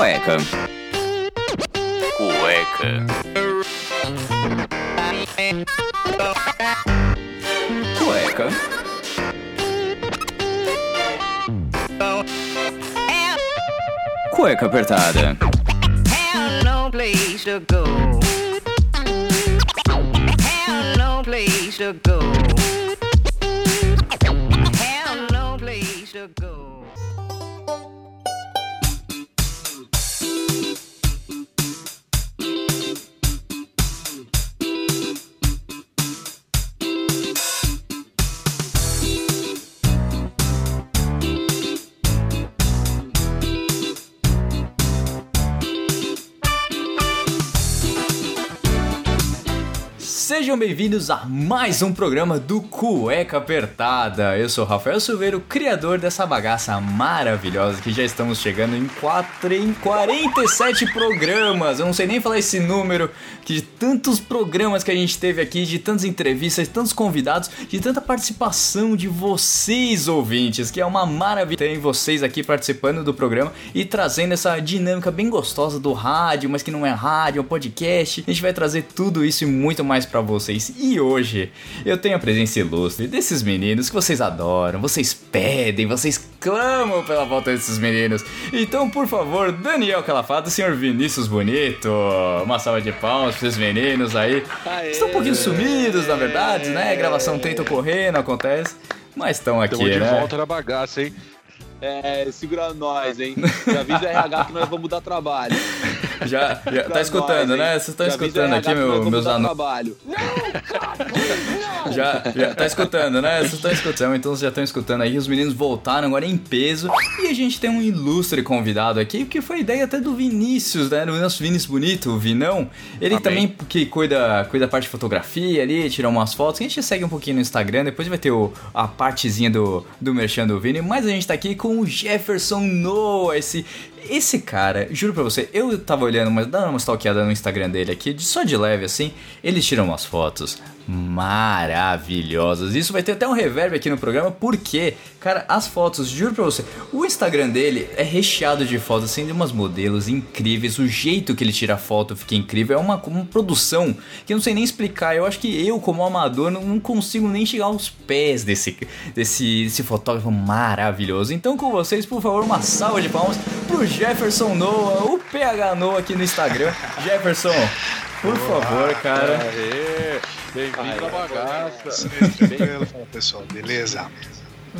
Cueca. Cueca. Cueca. Cueca apertada. Place to go. Bem-vindos a mais um programa do Cueca Apertada. Eu sou Rafael Silveira, o criador dessa bagaça maravilhosa que já estamos chegando em, quatro, em 47 programas. Eu não sei nem falar esse número, de tantos programas que a gente teve aqui, de tantas entrevistas, de tantos convidados, de tanta participação de vocês ouvintes, que é uma maravilha ter vocês aqui participando do programa e trazendo essa dinâmica bem gostosa do rádio, mas que não é rádio, é um podcast. A gente vai trazer tudo isso e muito mais pra vocês. E hoje eu tenho a presença ilustre desses meninos que vocês adoram, vocês pedem, vocês clamam pela volta desses meninos. Então, por favor, Daniel Calafato, senhor Vinícius Bonito, uma salva de palmas pra esses meninos aí. Estão um pouquinho sumidos, na verdade, né? A gravação tenta ocorrer, não acontece. Mas estão aqui, Estamos de né? volta na bagaça, hein? É, segura nós, hein? Já avisa o RH que nós vamos mudar trabalho. Já, já tá escutando, nós, né? Vocês estão o escutando aqui, meu, meus trabalho. Já, já tá escutando, né? Vocês estão escutando, então vocês já estão escutando aí. Os meninos voltaram agora em peso. E a gente tem um ilustre convidado aqui, que foi ideia até do Vinícius, né? Do nosso Vinícius Bonito, o Vinão. Ele Amém. também que cuida, cuida da parte de fotografia ali, tira umas fotos. A gente segue um pouquinho no Instagram, depois vai ter o, a partezinha do, do Merchan do Vini. Mas a gente tá aqui com o Jefferson Noah, esse. Esse cara, juro pra você, eu tava olhando, mas dando uma stalkeada no Instagram dele aqui, de- só de leve assim, ele tira umas fotos maravilhosas. Isso vai ter até um reverb aqui no programa, porque, cara, as fotos, juro pra você, o Instagram dele é recheado de fotos assim de umas modelos incríveis, o jeito que ele tira foto fica incrível, é uma, uma produção que eu não sei nem explicar. Eu acho que eu, como amador, não, não consigo nem chegar aos pés desse, desse, desse fotógrafo maravilhoso. Então, com vocês, por favor, uma salva de palmas pro Jefferson Noah, o PH Noah aqui no Instagram. Jefferson, por favor, cara. Aê, bem-vindo à bagaça. Tranquilo, fala pessoal, beleza?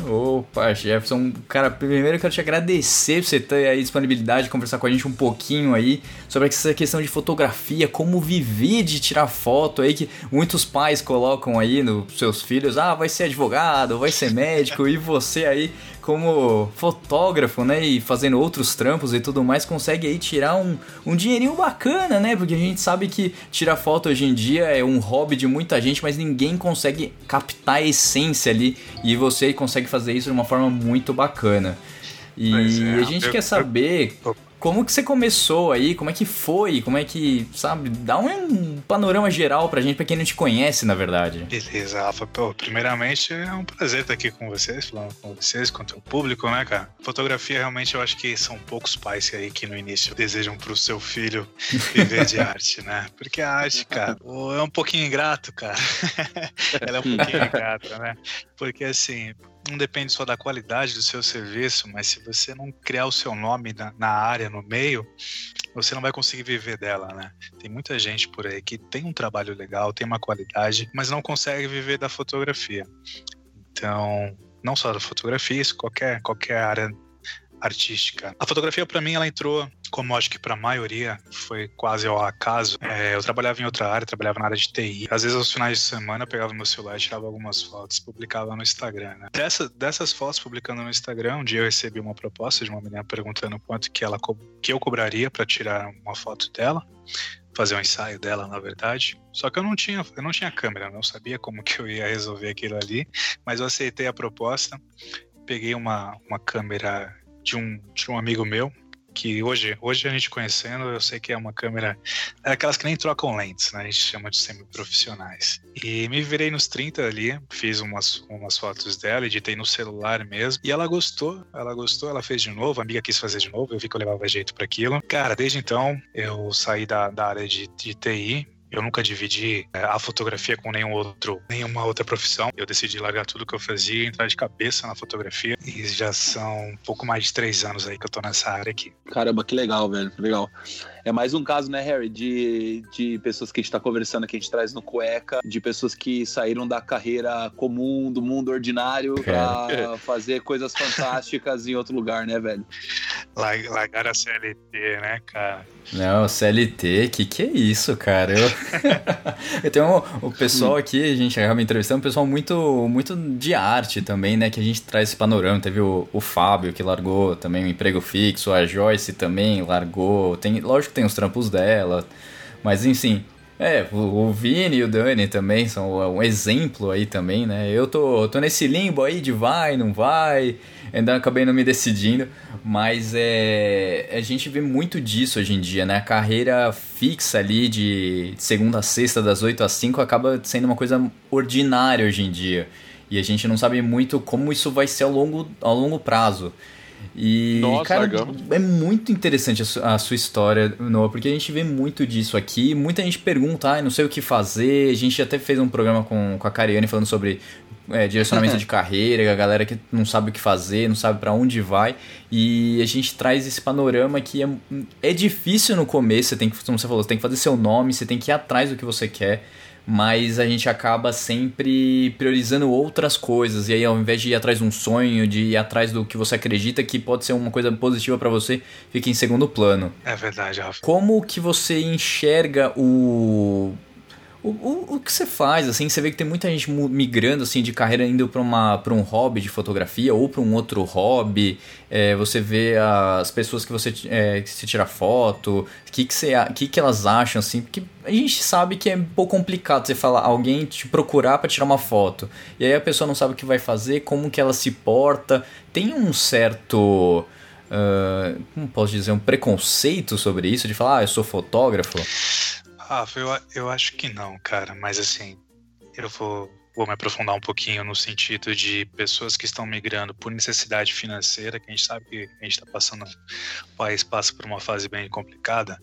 Opa, Jefferson, cara, primeiro eu quero te agradecer por você ter aí disponibilidade de conversar com a gente um pouquinho aí sobre essa questão de fotografia, como viver de tirar foto aí, que muitos pais colocam aí nos seus filhos, ah, vai ser advogado, vai ser médico, e você aí, como fotógrafo, né, e fazendo outros trampos e tudo mais, consegue aí tirar um, um dinheirinho bacana, né, porque a gente sabe que tirar foto hoje em dia é um hobby de muita gente, mas ninguém consegue captar a essência ali, e você consegue fazer isso de uma forma muito bacana. E é, a gente eu- quer saber eu- como que você começou aí, como é que foi, como é que, sabe, dá um panorama geral pra gente, pra quem não te conhece, na verdade. Beleza, Rafa. Pô, primeiramente é um prazer estar aqui com vocês, falando com vocês, com o teu público, né, cara? Fotografia, realmente, eu acho que são poucos pais aí que no início desejam pro seu filho viver de arte, né? Porque a arte, cara, é um pouquinho ingrato, cara. Ela é um pouquinho ingrata, né? Porque assim. Não depende só da qualidade do seu serviço, mas se você não criar o seu nome na, na área, no meio, você não vai conseguir viver dela, né? Tem muita gente por aí que tem um trabalho legal, tem uma qualidade, mas não consegue viver da fotografia. Então, não só da fotografia, isso qualquer qualquer área artística. A fotografia para mim ela entrou, como acho que para a maioria foi quase ao acaso. É, eu trabalhava em outra área, trabalhava na área de TI. Às vezes aos finais de semana eu pegava meu celular, tirava algumas fotos, publicava no Instagram. Né? Dessa, dessas fotos publicando no Instagram, um dia eu recebi uma proposta de uma menina perguntando quanto que ela que eu cobraria para tirar uma foto dela fazer um ensaio dela, na verdade. Só que eu não tinha, eu não tinha câmera, não sabia como que eu ia resolver aquilo ali, mas eu aceitei a proposta. Peguei uma, uma câmera de um, de um amigo meu, que hoje, hoje a gente conhecendo, eu sei que é uma câmera, é aquelas que nem trocam lentes, né? A gente chama de semi-profissionais. E me virei nos 30 ali, fiz umas, umas fotos dela, editei no celular mesmo, e ela gostou, ela gostou, ela fez de novo, a amiga quis fazer de novo, eu vi que eu levava jeito para aquilo. Cara, desde então, eu saí da, da área de, de TI, eu nunca dividi é, a fotografia com nenhum outro, nenhuma outra profissão. Eu decidi largar tudo que eu fazia e entrar de cabeça na fotografia. E já são um pouco mais de três anos aí que eu tô nessa área aqui. Caramba, que legal, velho. Legal. É mais um caso, né, Harry, de, de pessoas que a gente tá conversando aqui, a gente traz no cueca, de pessoas que saíram da carreira comum, do mundo ordinário, pra fazer coisas fantásticas em outro lugar, né, velho? Lar- Largar a CLT, né, cara? Não, CLT, que que é isso, cara? Eu, eu tenho um- o pessoal aqui, a gente acaba entrevistando um pessoal muito, muito de arte também, né? Que a gente traz esse panorama. Teve o, o Fábio que largou também o emprego fixo, a Joyce também largou. Tem, lógico que tem os trampos dela, mas enfim. É, o, Vini e o Dani também são um exemplo aí também, né? Eu tô, tô nesse limbo aí de vai, não vai, ainda acabei não me decidindo, mas é, a gente vê muito disso hoje em dia, né? A carreira fixa ali de segunda a sexta, das 8 às 5, acaba sendo uma coisa ordinária hoje em dia. E a gente não sabe muito como isso vai ser ao longo, ao longo prazo. E, Nossa, cara, largamos. é muito interessante a, su- a sua história, Noah, porque a gente vê muito disso aqui. Muita gente pergunta, ah, não sei o que fazer. A gente até fez um programa com, com a Cariane falando sobre é, direcionamento de carreira, a galera que não sabe o que fazer, não sabe pra onde vai. E a gente traz esse panorama que é, é difícil no começo, você tem que, como você falou, você tem que fazer seu nome, você tem que ir atrás do que você quer mas a gente acaba sempre priorizando outras coisas. E aí, ao invés de ir atrás de um sonho, de ir atrás do que você acredita que pode ser uma coisa positiva pra você, fica em segundo plano. É verdade, Rafa. Como que você enxerga o. O, o, o que você faz, assim, você vê que tem muita gente migrando, assim, de carreira indo pra um hobby de fotografia ou pra um outro hobby, é, você vê as pessoas que você, é, que você tira foto, o que, que, você, que, que elas acham, assim, porque a gente sabe que é um pouco complicado você falar, alguém te procurar pra tirar uma foto, e aí a pessoa não sabe o que vai fazer, como que ela se porta, tem um certo... ah, como posso dizer, um preconceito sobre isso, de falar, ah, eu sou fotógrafo. Rafa, eu, eu acho que não, cara, mas assim, eu vou, vou me aprofundar um pouquinho no sentido de pessoas que estão migrando por necessidade financeira, que a gente sabe que a gente está passando, o país passa por uma fase bem complicada,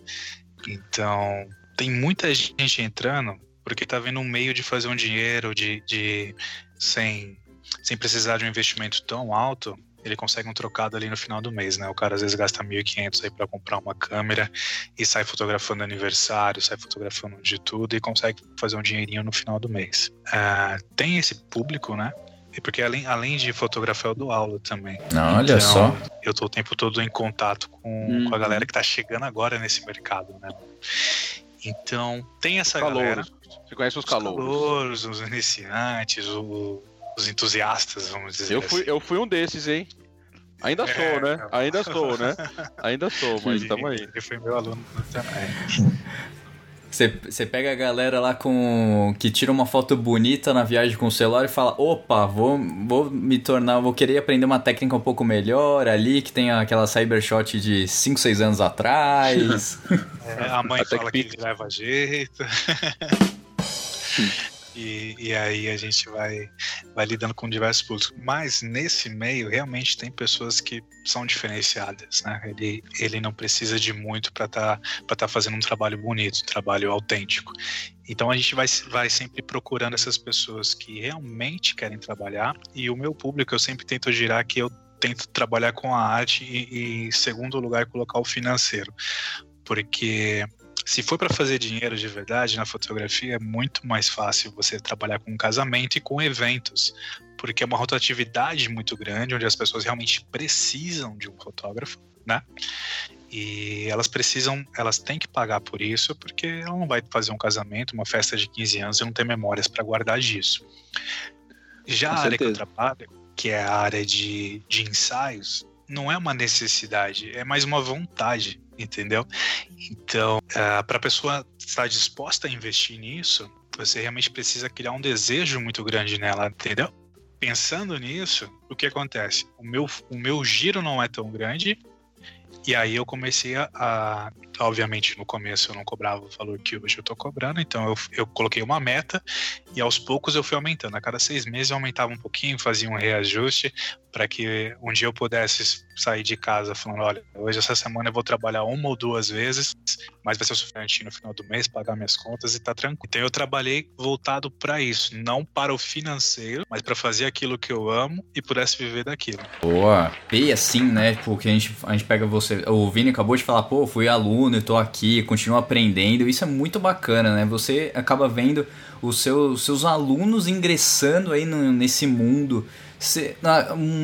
então tem muita gente entrando porque tá vendo um meio de fazer um dinheiro de, de sem, sem precisar de um investimento tão alto. Ele consegue um trocado ali no final do mês, né? O cara às vezes gasta 1.500 aí para comprar uma câmera e sai fotografando aniversário, sai fotografando de tudo e consegue fazer um dinheirinho no final do mês. Ah, tem esse público, né? E porque além, além de fotografar, eu dou aula também. Não, olha Então, só. Eu tô o tempo todo em contato com, com a galera que tá chegando agora nesse mercado, né? Então, tem essa galera. Calouros. Você conhece os Os calouros? calouros, os iniciantes, o- os entusiastas, vamos dizer Eu fui, assim. eu fui um desses, hein? Ainda sou, É, né? não. Ainda sou, né? Ainda sou, mas tamo aí. Ele foi meu aluno também. Você, você pega a galera lá com. que tira uma foto bonita na viagem com o celular e fala: opa, vou, vou me tornar. vou querer aprender uma técnica um pouco melhor ali, que tem aquela cybershot de 5, 6 anos atrás. É, a mãe A fala que TechPix. leva jeito. e, e aí a gente vai, vai lidando com diversos públicos. Mas nesse meio, realmente tem pessoas que são diferenciadas. Né? Ele, ele não precisa de muito para estar tá, tá fazendo um trabalho bonito, um trabalho autêntico. Então a gente vai, vai sempre procurando essas pessoas que realmente querem trabalhar. E o meu público, eu sempre tento girar que eu tento trabalhar com a arte e, e segundo lugar, colocar o financeiro. Porque se for para fazer dinheiro de verdade na fotografia, é muito mais fácil você trabalhar com casamento e com eventos, porque é uma rotatividade muito grande, onde as pessoas realmente precisam de um fotógrafo, né? E elas precisam, elas têm que pagar por isso, porque ela não vai fazer um casamento, uma festa de 15 anos e não ter memórias para guardar disso. Já Com a área que eu trabalho, que é a área de, de ensaios, não é uma necessidade, é mais uma vontade, entendeu? Então, para a pessoa estar disposta a investir nisso, você realmente precisa criar um desejo muito grande nela, entendeu? Pensando nisso, o que acontece? O meu, o meu giro não é tão grande E aí eu comecei a, a- Obviamente, no começo eu não cobrava o valor que hoje eu tô cobrando, então eu, eu coloquei uma meta e aos poucos eu fui aumentando. A cada seis meses eu aumentava um pouquinho, fazia um reajuste para que um dia eu pudesse sair de casa falando: olha, hoje essa semana eu vou trabalhar uma ou duas vezes, mas vai ser o suficiente no final do mês, pagar minhas contas e tá tranquilo. Então eu trabalhei voltado para isso, não para o financeiro, mas para fazer aquilo que eu amo e pudesse viver daquilo. Boa. E assim, né? Porque a gente, a gente pega você. O Vini acabou de falar, pô, fui aluno, eu tô aqui, continuo aprendendo. Isso é muito bacana, né? Você acaba vendo os seus, seus alunos ingressando aí no- nesse mundo.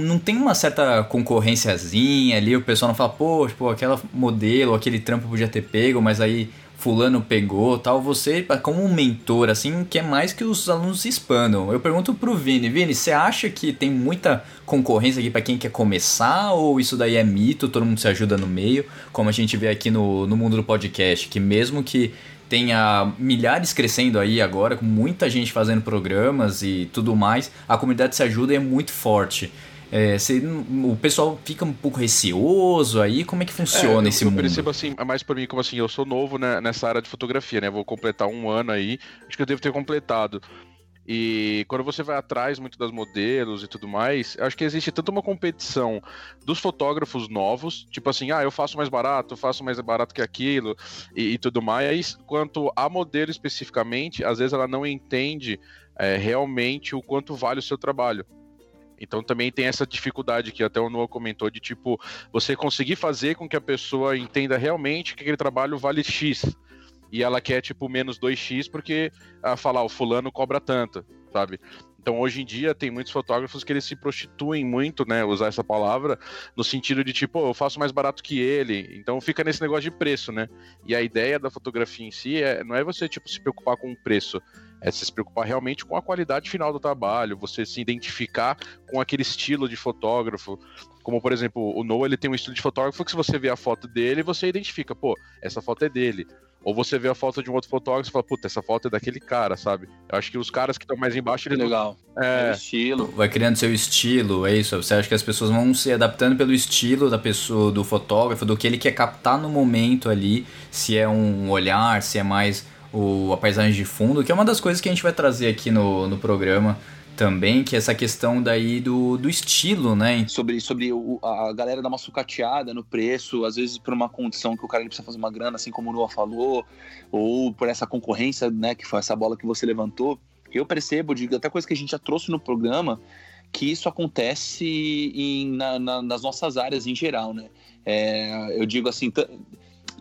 Não tem uma certa concorrênciazinha ali, o pessoal não fala, pô, tipo, aquela modelo, aquele trampo podia ter pego, mas aí fulano pegou tal. Você, como um mentor, assim, quer mais que os alunos se expandam. Eu pergunto pro Vini, Vini, você acha que tem muita concorrência aqui pra quem quer começar? Ou isso daí é mito, todo mundo se ajuda no meio? Como a gente vê aqui no, no mundo do podcast, que mesmo que tenha milhares crescendo aí agora, com muita gente fazendo programas e tudo mais, a comunidade se ajuda e é muito forte. É, você- o pessoal fica um pouco receoso aí, como é que funciona É, esse eu, eu mundo? percebo assim, é mais por mim, como assim, eu sou novo né, nessa área de fotografia, né? Vou completar um ano aí, acho que eu devo ter completado. E quando você vai atrás muito das modelos e tudo mais, eu acho que existe tanto uma competição dos fotógrafos novos, tipo assim, ah, eu faço mais barato, eu faço mais barato que aquilo e, e tudo mais, quanto a modelo especificamente, às vezes ela não entende é, realmente o quanto vale o seu trabalho. Então também tem essa dificuldade que até o Noah comentou de tipo você conseguir fazer com que a pessoa entenda realmente que aquele trabalho vale X. E ela quer, tipo, menos 2x porque a falar, o fulano cobra tanto, sabe? Então, hoje em dia, tem muitos fotógrafos que eles se prostituem muito, né? Usar essa palavra, no sentido de, tipo, "Pô, eu faço mais barato que ele. Então, fica nesse negócio de preço, né? E a ideia da fotografia em si é, não é você, tipo, se preocupar com o preço. É você se preocupar realmente com a qualidade final do trabalho, você se identificar com aquele estilo de fotógrafo. Como, por exemplo, o Noah, ele tem um estilo de fotógrafo que se você vê a foto dele, você identifica, pô, essa foto é dele. Ou você vê a foto de um outro fotógrafo e fala, puta, essa foto é daquele cara, sabe? Eu acho que os caras que estão mais embaixo, eles Legal. É, É, estilo. Vai criando seu estilo, é isso? Você acha que as pessoas vão se adaptando pelo estilo da pessoa, do fotógrafo, do que ele quer captar no momento ali, se é um olhar, se é mais o, a paisagem de fundo, que é uma das coisas que a gente vai trazer aqui no, no programa também, que é essa questão daí do, do estilo, né? sobre, sobre o- a galera dar uma sucateada no preço, às vezes por uma condição que o cara ele precisa fazer uma grana, assim como o Noah falou, ou por essa concorrência, né, que foi essa bola que você levantou. Eu percebo, de até coisa que a gente já trouxe no programa, que isso acontece em- na- na- nas nossas áreas em geral, né? É, eu digo assim,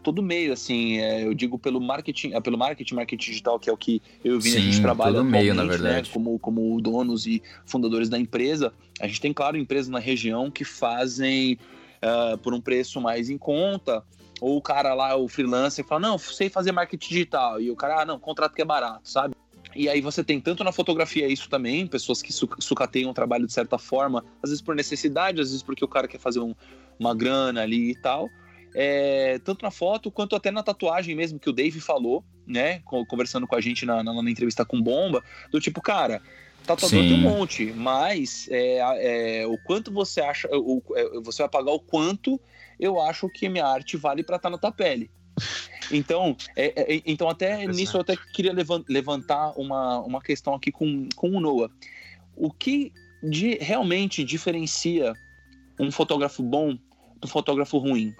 todo meio, assim, é, eu digo pelo marketing, é, pelo marketing, marketing digital, que é o que eu e o Vini a gente trabalha todo meio, na verdade. Né, como, como donos e fundadores da empresa. A gente tem, claro, empresas na região que fazem ah, por um preço mais em conta, ou o cara lá, o freelancer, fala, não, sei fazer marketing digital, e o cara, ah, não, contrato que é barato, sabe? E aí você tem tanto na fotografia isso também, pessoas que su- sucateiam o trabalho de certa forma, às vezes por necessidade, às vezes porque o cara quer fazer um- uma grana ali e tal. É, tanto na foto quanto até na tatuagem mesmo, que o Dave falou, né? co- Conversando com a gente na, na, na entrevista com Bomba, do tipo, cara, tatuador Sim. tem um monte, mas é, é, o quanto você acha, o, é, você vai pagar o quanto eu acho que minha arte vale para estar na tua pele. Então, é, é, então até nisso eu até queria levan- levantar uma, uma questão aqui com, com o Noah. O que de, realmente diferencia um fotógrafo bom do fotógrafo ruim?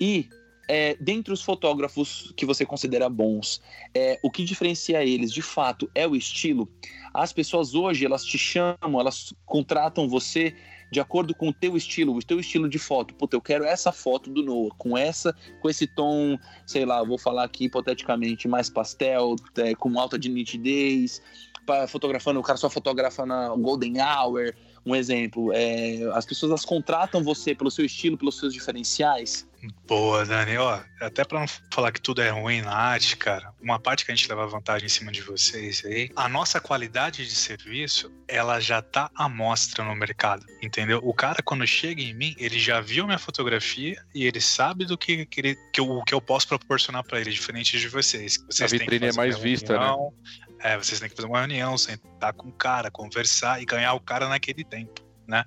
E é, dentre os fotógrafos que você considera bons, é, o que diferencia eles de fato é o estilo. As pessoas hoje elas te chamam, elas contratam você de acordo com o teu estilo, o teu estilo de foto. Puta, eu quero essa foto do Noah, com essa, com esse tom, sei lá, vou falar aqui hipoteticamente mais pastel, é, com alta de nitidez, pa- fotografando, o cara só fotografa na Golden Hour, um exemplo. É, as pessoas elas contratam você pelo seu estilo, pelos seus diferenciais. Boa, Dani. Ó, até pra não falar que tudo é ruim na arte, cara, uma parte que a gente leva vantagem em cima de vocês aí, a nossa qualidade de serviço, ela já tá à mostra no mercado, entendeu? O cara, quando chega em mim, ele já viu minha fotografia e ele sabe do que, que, ele- que, eu, que eu posso proporcionar pra ele, diferente de vocês. vocês têm que vitrine é mais vista, né? reunião, É, vocês têm que fazer uma reunião, sentar com o cara, conversar e ganhar o cara naquele tempo, né?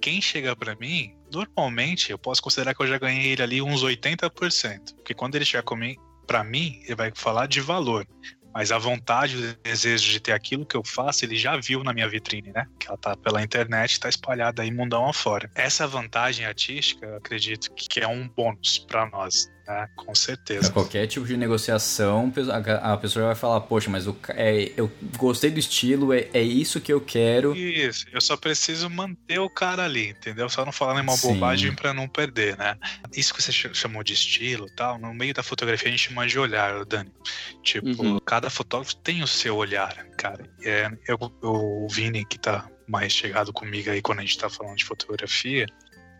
Quem chega pra mim normalmente eu posso considerar que eu já ganhei ele ali uns 80%. Porque quando ele chegar comigo, para mim, ele vai falar de valor. Mas a vontade, o desejo de ter aquilo que eu faço, ele já viu na minha vitrine, né? Que ela tá pela internet, tá espalhada aí mundão afora. Essa vantagem artística, eu acredito que é um bônus para nós, né? Com Pra certeza. qualquer tipo de negociação, a pessoa vai falar, poxa, mas o ca- é, eu gostei do estilo, é, é isso que eu quero. Isso, eu só preciso manter o cara ali, entendeu? Só não falar nenhuma Sim. bobagem pra não perder, né? Isso que você ch- chamou de estilo e tal, no meio da fotografia a gente chama de olhar, Dani. Tipo, Uhum. cada fotógrafo tem o seu olhar, cara. É, eu, o Vini, que tá mais chegado comigo aí quando a gente tá falando de fotografia,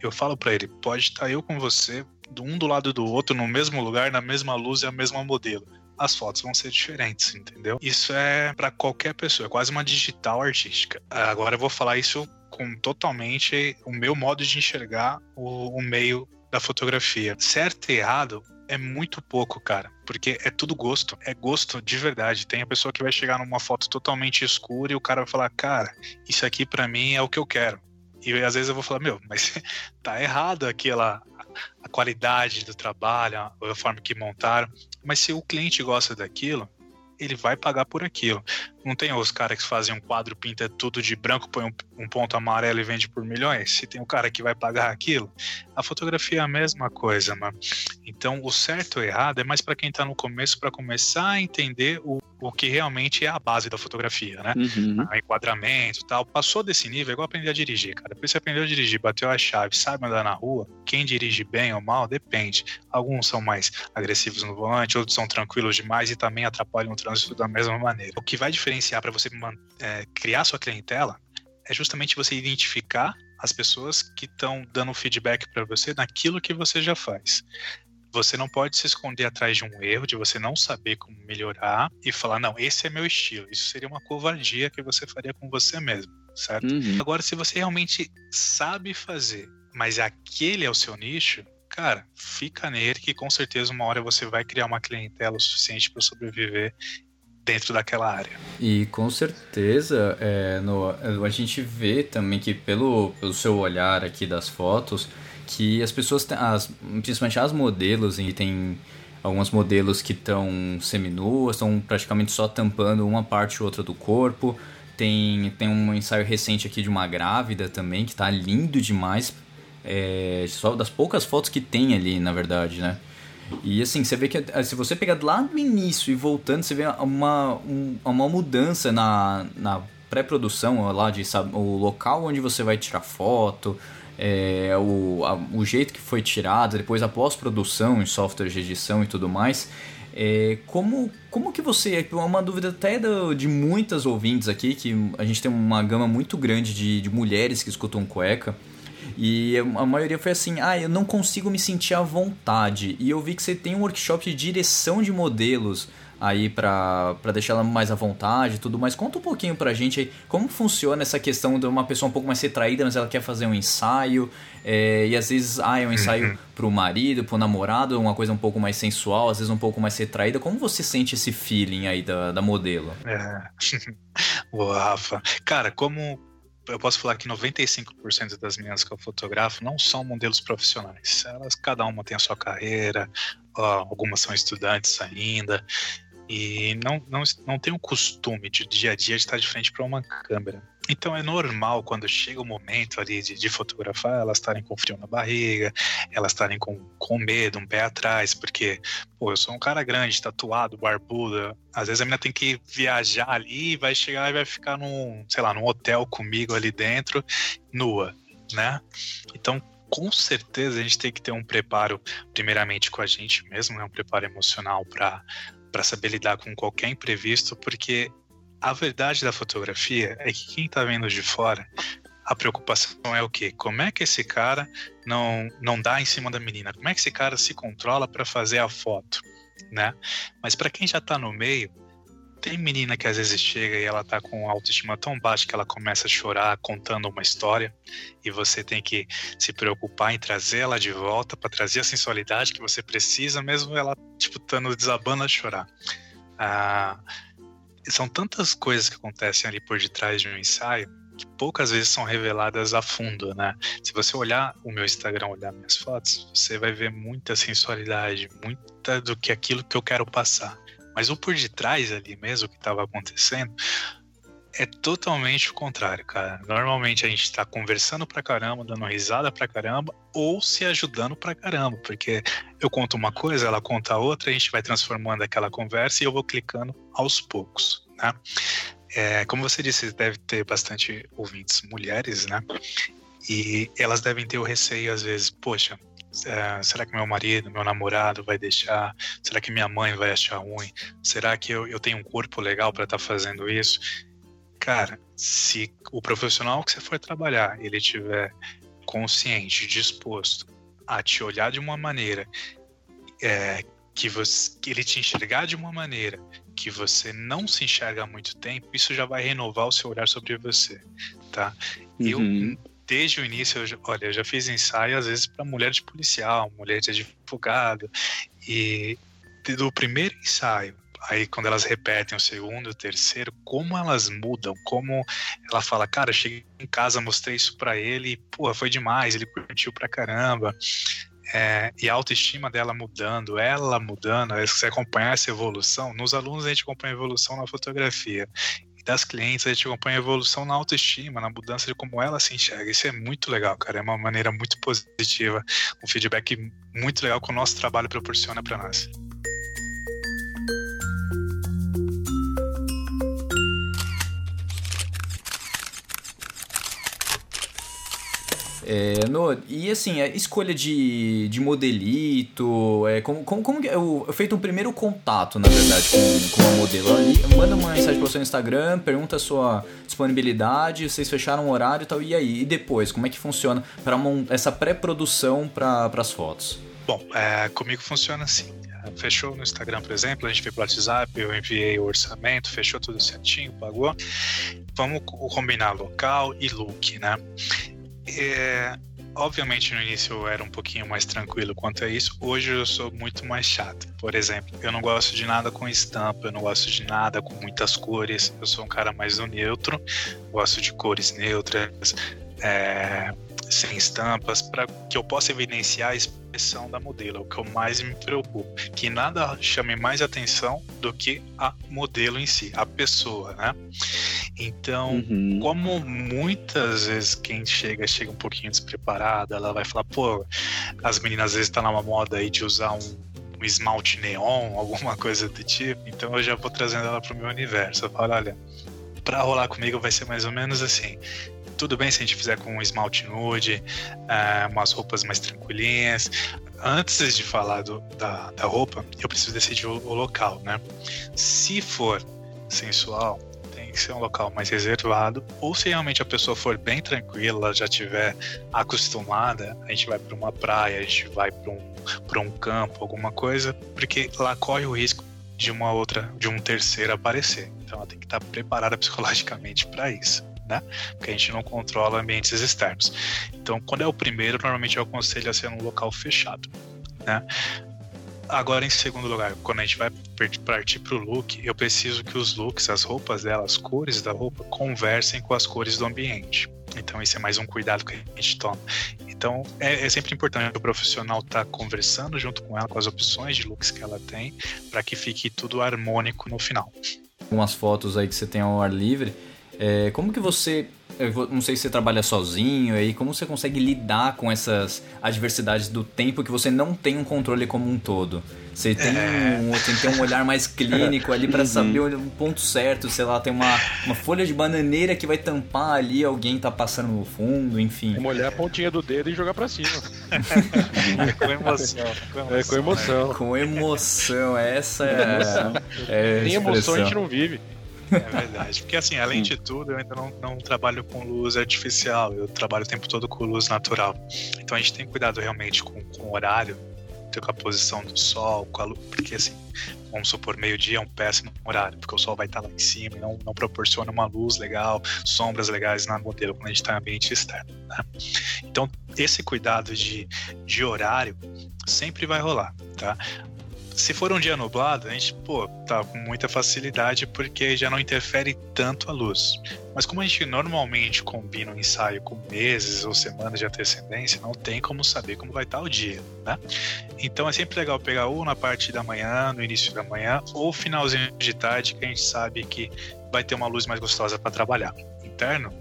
eu falo pra ele, pode estar eu com você, um do lado do outro, no mesmo lugar, na mesma luz e a mesma modelo. As fotos vão ser diferentes, entendeu? Isso é pra qualquer pessoa, é quase uma digital artística. Agora eu vou falar isso com totalmente o meu modo de enxergar o, o meio da fotografia. Certo e errado é muito pouco, cara, porque é tudo gosto, é gosto de verdade. Tem a pessoa que vai chegar numa foto totalmente escura e o cara vai falar, cara, isso aqui pra mim é o que eu quero. E às vezes eu vou falar, meu, mas tá errado aquela a qualidade do trabalho, a, forma que montaram. Mas se o cliente gosta daquilo, ele vai pagar por aquilo. Não tem os caras que fazem um quadro, pinta tudo de branco, põe um, um ponto amarelo e vende por milhões. Se tem um cara que vai pagar aquilo, a fotografia é a mesma coisa, mano. Então, o certo ou errado é mais para quem tá no começo, para começar a entender o, o que realmente é a base da fotografia, né? Uhum. Ah, enquadramento e tal. Passou desse nível, é igual aprender a dirigir, cara. Depois você aprendeu a dirigir, bateu a chave, sabe andar na rua. Quem dirige bem ou mal, depende. Alguns são mais agressivos no volante, outros são tranquilos demais e também atrapalham o trânsito da mesma maneira. O que vai diferenciar para você é, criar sua clientela é justamente você identificar as pessoas que estão dando feedback para você naquilo que você já faz. Você não pode se esconder atrás de um erro, de você não saber como melhorar e falar, não, esse é meu estilo. Isso seria uma covardia que você faria com você mesmo, certo? Uhum. Agora, se você realmente sabe fazer, mas aquele é o seu nicho, cara, fica nele que com certeza uma hora você vai criar uma clientela o suficiente para sobreviver dentro daquela área. E com certeza, é, a gente vê também que pelo, pelo seu olhar aqui das fotos, que as pessoas, as, principalmente as modelos, e tem alguns modelos que estão seminuas, estão praticamente só tampando uma parte ou outra do corpo. Tem, tem um ensaio recente aqui de uma grávida também, que tá lindo demais. É, só das poucas fotos que tem ali, na verdade, né? E assim, você vê que eh, se você pegar lá no início e voltando, você vê uma, um- uma mudança na, na pré-produção lá de sabe, o local onde você vai tirar foto, é, o, a- o jeito que foi tirado, depois a pós-produção em softwares de edição e tudo mais. É, como, como que você. É uma dúvida até do- de muitas ouvintes aqui, que a gente tem uma gama muito grande de, de mulheres que escutam cueca. E a maioria foi assim: ah, eu não consigo me sentir à vontade. E eu vi que você tem um workshop de direção de modelos aí pra, pra deixar ela mais à vontade e tudo mais. Conta um pouquinho pra gente aí como funciona essa questão de uma pessoa um pouco mais retraída, mas ela quer fazer um ensaio. é, e às vezes, ah, é um ensaio pro marido, pro namorado, uma coisa um pouco mais sensual, às vezes um pouco mais retraída. Como você sente esse feeling aí da, da modelo? É. Boa, Rafa. Cara, como eu posso falar que 95% das meninas que eu fotografo não são modelos profissionais. Elas, cada uma tem a sua carreira, algumas são estudantes ainda, e não, não, não tem o costume de dia a dia de estar de frente para uma câmera. Então é normal quando chega o momento ali de, de fotografar, elas estarem com frio na barriga, elas estarem com, com medo, um pé atrás, porque, pô, eu sou um cara grande, tatuado, barbudo. Às vezes a menina tem que viajar ali, vai chegar e vai ficar num, sei lá, num hotel comigo ali dentro, nua, né? Então, com certeza a gente tem que ter um preparo, primeiramente com a gente mesmo, né? Um preparo emocional para para saber lidar com qualquer imprevisto, porque a verdade da fotografia é que quem tá vendo de fora, a preocupação é o quê? Como é que esse cara não não dá em cima da menina? Como é que esse cara se controla para fazer a foto, né? Mas para quem já tá no meio, tem menina que às vezes chega e ela tá com autoestima tão baixa que ela começa a chorar contando uma história e você tem que se preocupar em trazer ela de volta para trazer a sensualidade que você precisa, mesmo ela tipo estando desabando a chorar. Ah, são tantas coisas que acontecem ali por detrás de um ensaio que poucas vezes são reveladas a fundo, né? Se você olhar o meu Instagram, olhar minhas fotos, você vai ver muita sensualidade, muita do que aquilo que eu quero passar. Mas o por detrás ali mesmo, o que estava acontecendo, é totalmente o contrário, cara. Normalmente a gente tá conversando pra caramba, dando risada pra caramba, ou se ajudando pra caramba, porque eu conto uma coisa, ela conta outra, a gente vai transformando aquela conversa e eu vou clicando aos poucos, né? É, como você disse, deve ter bastante ouvintes mulheres, né? E elas devem ter o receio, às vezes, poxa, é, será que meu marido, meu namorado vai deixar? Será que minha mãe vai achar ruim? Será que eu, eu tenho um corpo legal para estar tá fazendo isso? Cara, se o profissional que você for trabalhar, ele tiver consciente, disposto a te olhar de uma maneira é, que, você, que ele te enxergar de uma maneira que você não se enxerga há muito tempo, isso já vai renovar o seu olhar sobre você, tá? Uhum. Eu desde o início, eu olha, eu já fiz ensaio às vezes para mulher de policial, mulher de advogado e do primeiro ensaio aí quando elas repetem o segundo, o terceiro, como elas mudam, como ela fala, cara, cheguei em casa, mostrei isso para ele, pô, foi demais, ele curtiu pra caramba. É, e a autoestima dela mudando, ela mudando, você acompanhar essa evolução, nos alunos a gente acompanha a evolução na fotografia, das clientes a gente acompanha a evolução na autoestima, na mudança de como ela se enxerga. Isso é muito legal, cara, é uma maneira muito positiva, um feedback muito legal que o nosso trabalho proporciona para nós. É, no, e assim, a escolha de, de modelito, é, como, como, como eu, eu feito um primeiro contato, na verdade, com, com a modelo ali, manda uma mensagem pro seu Instagram, pergunta a sua disponibilidade, vocês fecharam o horário e tal, e aí? E depois, como é que funciona para essa pré-produção para as fotos? Bom, é, comigo funciona assim. Fechou no Instagram, por exemplo, a gente veio pro WhatsApp, eu enviei o orçamento, fechou tudo certinho, pagou. Vamos combinar local e look, né? É, obviamente no início eu era um pouquinho mais tranquilo quanto a isso. Hoje eu sou muito mais chato. Por exemplo, eu não gosto de nada com estampa, eu não gosto de nada com muitas cores. Eu sou um cara mais do neutro, gosto de cores neutras. É, sem estampas, para que eu possa evidenciar a expressão da modelo, é o que eu mais me preocupo. Que nada chame mais atenção do que a modelo em si, a pessoa, né? Então, uhum. como muitas vezes quem chega, chega um pouquinho despreparada, ela vai falar, pô, as meninas às vezes estão tá numa moda aí de usar um, um esmalte neon, alguma coisa do tipo, então eu já vou trazendo ela pro meu universo. Eu falo, olha, pra rolar comigo vai ser mais ou menos assim tudo bem se a gente fizer com um esmalte nude, uh, umas roupas mais tranquilinhas. Antes de falar do, da, da roupa, eu preciso decidir o, o local, né? Se for sensual, tem que ser um local mais reservado, ou se realmente a pessoa for bem tranquila, já tiver acostumada, a gente vai para uma praia, a gente vai para um, um campo, alguma coisa, porque lá corre o risco de uma outra, de um terceiro aparecer. Então ela tem que estar preparada psicologicamente para isso né? Porque a gente não controla ambientes externos. Então, quando é o primeiro, normalmente eu aconselho a ser num local fechado, né? Agora, em segundo lugar, quando a gente vai partir para o look, eu preciso que os looks, as roupas dela, as cores da roupa, conversem com as cores do ambiente. Então, esse é mais um cuidado que a gente toma. Então, é, é sempre importante o profissional estar tá conversando junto com ela, com as opções de looks que ela tem, para que fique tudo harmônico no final. Umas fotos aí que você tem ao ar livre, é, como que você eu não sei se você trabalha sozinho aí, como você consegue lidar com essas adversidades do tempo que você não tem um controle como um todo? Você tem, é. um, tem que ter um olhar mais clínico ali para uhum. saber o ponto certo, sei lá, tem uma, uma folha de bananeira que vai tampar ali, alguém tá passando no fundo, enfim. Molhar a pontinha do dedo e jogar para cima. é com emoção. Com emoção, é com emoção. É. Com emoção, essa é. é Tem emoção a gente não vive. É verdade. Porque, assim, além de tudo, eu ainda não, não trabalho com luz artificial, eu trabalho o tempo todo com luz natural. Então a gente tem cuidado realmente com, com o horário, com a posição do sol, com a luz, porque, assim, vamos supor, meio-dia é um péssimo horário, porque o sol vai estar lá em cima e não, não proporciona uma luz legal, sombras legais na modelo quando a gente está em ambiente externo. Né? Então, esse cuidado de, de horário sempre vai rolar, tá? Se for um dia nublado, a gente, pô, tá com muita facilidade porque já não interfere tanto a luz. Mas como a gente normalmente combina um ensaio com meses ou semanas de antecedência, não tem como saber como vai estar o dia, né? Então é sempre legal pegar ou na parte da manhã, no início da manhã, ou finalzinho de tarde, que a gente sabe que vai ter uma luz mais gostosa para trabalhar. Interno,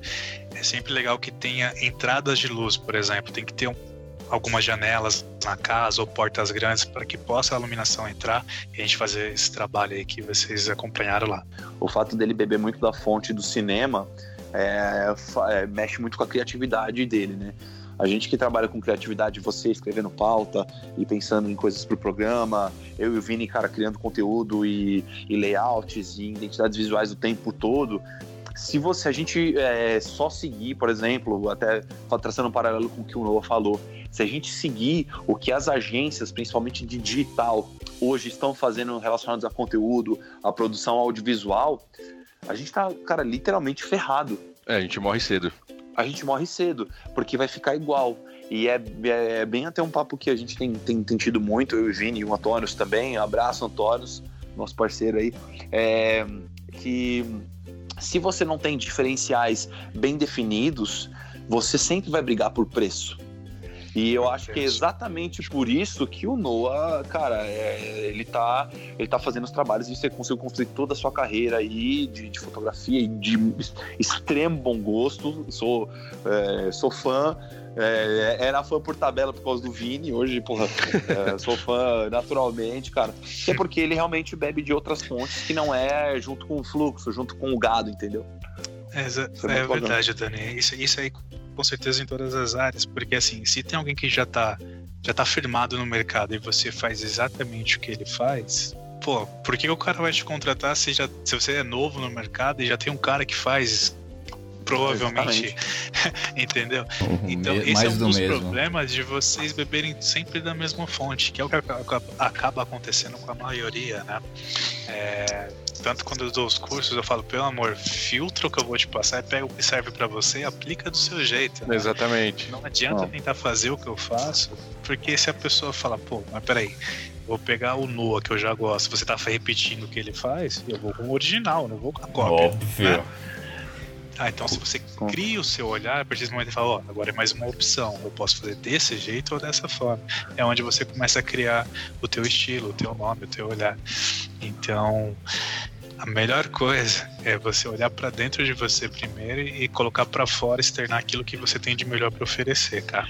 é sempre legal que tenha entradas de luz, por exemplo, tem que ter um algumas janelas na casa ou portas grandes para que possa a iluminação entrar e a gente fazer esse trabalho aí que vocês acompanharam lá. O fato dele beber muito da fonte do cinema é, é, mexe muito com a criatividade dele, né? A gente que trabalha com criatividade, você escrevendo pauta e pensando em coisas para o programa, eu e o Vini, cara, criando conteúdo e, e layouts e identidades visuais o tempo todo, se você a gente é, só seguir, por exemplo, até traçando um paralelo com o que o Noah falou, se a gente seguir o que as agências, principalmente de digital, hoje estão fazendo relacionados a conteúdo, a produção audiovisual, a gente tá, cara, literalmente ferrado. É, a gente morre cedo. A gente morre cedo, porque vai ficar igual. E é, é, bem até um papo que a gente tem, tem, tem tido muito, eu e o Vini e o Antônio também. Abraço, Antônio, nosso parceiro aí. É, que se você não tem diferenciais bem definidos, você sempre vai brigar por preço. E eu acho que é exatamente por isso que o Noah, cara, é, ele, tá, ele tá fazendo os trabalhos e você conseguiu construir toda a sua carreira aí de, de fotografia e de extremo bom gosto. Sou, é, sou fã. É, era fã por tabela por causa do Vini, hoje, porra, é, sou fã naturalmente, cara. É porque ele realmente bebe de outras fontes que não é junto com o fluxo, junto com o gado, entendeu? É, é, é verdade, Dani. Isso, isso aí com certeza em todas as áreas, porque assim, se tem alguém que já tá, já tá firmado no mercado e você faz exatamente o que ele faz, pô, por que o cara vai te contratar se, já, se você é novo no mercado e já tem um cara que faz provavelmente, entendeu? Uhum, então, mais esse é um do dos mesmo. problemas de vocês beberem sempre da mesma fonte, que é o que aca- acaba acontecendo com a maioria, né? É, tanto quando eu dou os cursos, eu falo, pelo amor, filtra o que eu vou te passar e pega o que serve pra você e aplica do seu jeito. né? Exatamente. Não adianta Ó. tentar fazer o que eu faço, porque se a pessoa fala, pô, mas peraí, vou pegar o Noah que eu já gosto, você tá repetindo o que ele faz, eu vou com o original, não vou com a cópia. Óbvio. né? Ah, então se você cria o seu olhar, a partir desse momento ele fala, ó, agora é mais uma opção, eu posso fazer desse jeito ou dessa forma. É onde você começa a criar o teu estilo, o teu nome, o teu olhar. Então, a melhor coisa é você olhar pra dentro de você primeiro e colocar pra fora, externar aquilo que você tem de melhor pra oferecer, cara.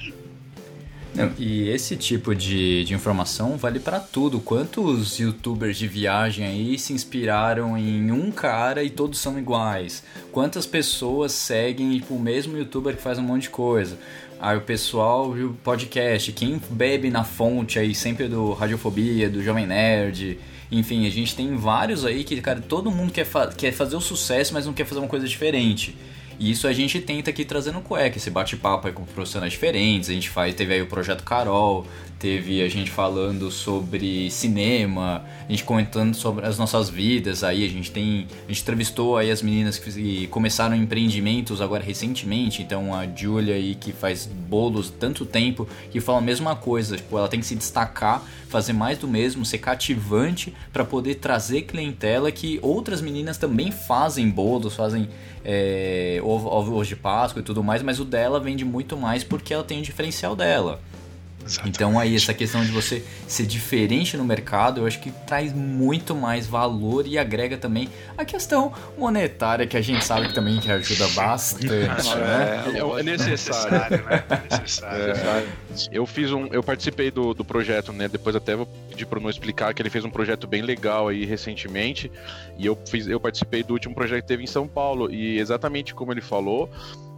Não, e esse tipo de, de informação vale pra tudo. Quantos youtubers de viagem aí se inspiraram em um cara e todos são iguais? Quantas pessoas seguem tipo, o mesmo youtuber que faz um monte de coisa? Aí o pessoal viu podcast, quem bebe na fonte aí sempre do Radiofobia, do Jovem Nerd, enfim, a gente tem vários aí que, cara, todo mundo quer, fa quer fazer o sucesso, mas não quer fazer uma coisa diferente. E isso a gente tenta aqui trazer no cueca, esse bate-papo aí com profissionais diferentes. A gente faz, teve aí o projeto Carol, teve a gente falando sobre cinema, a gente comentando sobre as nossas vidas. Aí a gente tem, a gente entrevistou aí as meninas que começaram empreendimentos agora recentemente. Então a Julia aí que faz bolos tanto tempo que fala a mesma coisa, tipo, ela tem que se destacar, fazer mais do mesmo, ser cativante para poder trazer clientela que outras meninas também fazem bolos, fazem é, ovo- ovos de Páscoa e tudo mais, mas o dela vende muito mais porque ela tem o diferencial dela. Então aí essa questão de você ser diferente no mercado, eu acho que traz muito mais valor e agrega também a questão monetária que a gente sabe que também que ajuda bastante, né? É, é necessário. né? É necessário. É, eu fiz um, eu participei do, do projeto, né? Depois até vou pedir pro não explicar que ele fez um projeto bem legal aí recentemente e eu fiz, eu participei do último projeto que teve em São Paulo e exatamente como ele falou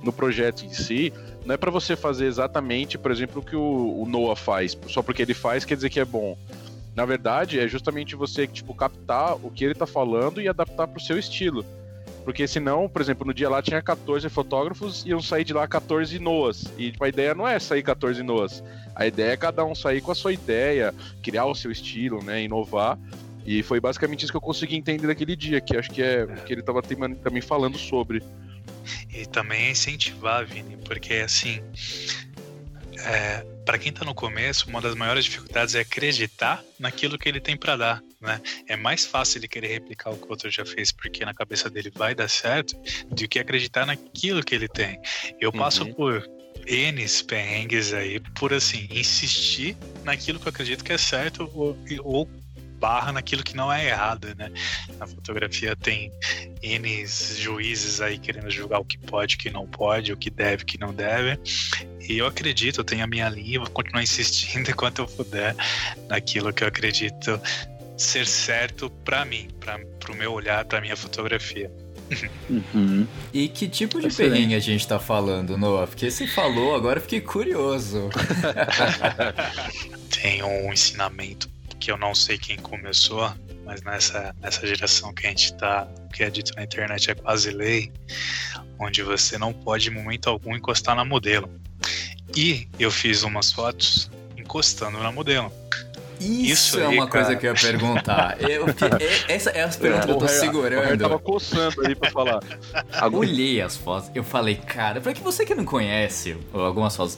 no projeto em si, não é para você fazer exatamente, por exemplo, o que o, o Noah faz, só porque ele faz quer dizer que é bom. Na verdade, é justamente você tipo captar o que ele tá falando e adaptar pro seu estilo. Porque senão, por exemplo, no dia lá tinha 14 fotógrafos e iam sair de lá 14 Noas. E tipo, a ideia não é sair 14 Noas. A ideia é cada um sair com a sua ideia, criar o seu estilo, né? Inovar. E foi basicamente isso que eu consegui entender naquele dia, que acho que é o que ele tava tem- também falando sobre. E também é incentivar, Vini, porque assim. é, para quem tá no começo, uma das maiores dificuldades é acreditar naquilo que ele tem para dar, né? É mais fácil ele querer replicar o que o outro já fez porque na cabeça dele vai dar certo do que acreditar naquilo que ele tem. Eu passo Uhum. por N perrengues aí por assim, insistir naquilo que eu acredito que é certo ou, ou barra naquilo que não é errado, né? Na fotografia tem N juízes aí querendo julgar o que pode, o que não pode, o que deve, o que não deve. E eu acredito, eu tenho a minha linha, vou continuar insistindo enquanto eu puder naquilo que eu acredito ser certo para mim, para o meu olhar, para minha fotografia. Uhum. E que tipo de Excelente. perrengue a gente tá falando, Noah? Porque você falou, agora eu fiquei curioso. Tem um ensinamento que eu não sei quem começou, mas nessa, nessa geração que a gente tá, o que é dito na internet é quase lei, onde você não pode em momento algum encostar na modelo. E eu fiz umas fotos encostando na modelo. Isso, Isso é aí, uma coisa que eu ia perguntar. Eu, é- essa é as perguntas que eu tô O Harry- O Harry tava segurando. coçando aí pra falar. Olhei as fotos, eu falei, cara, pra que você que não conhece algumas fotos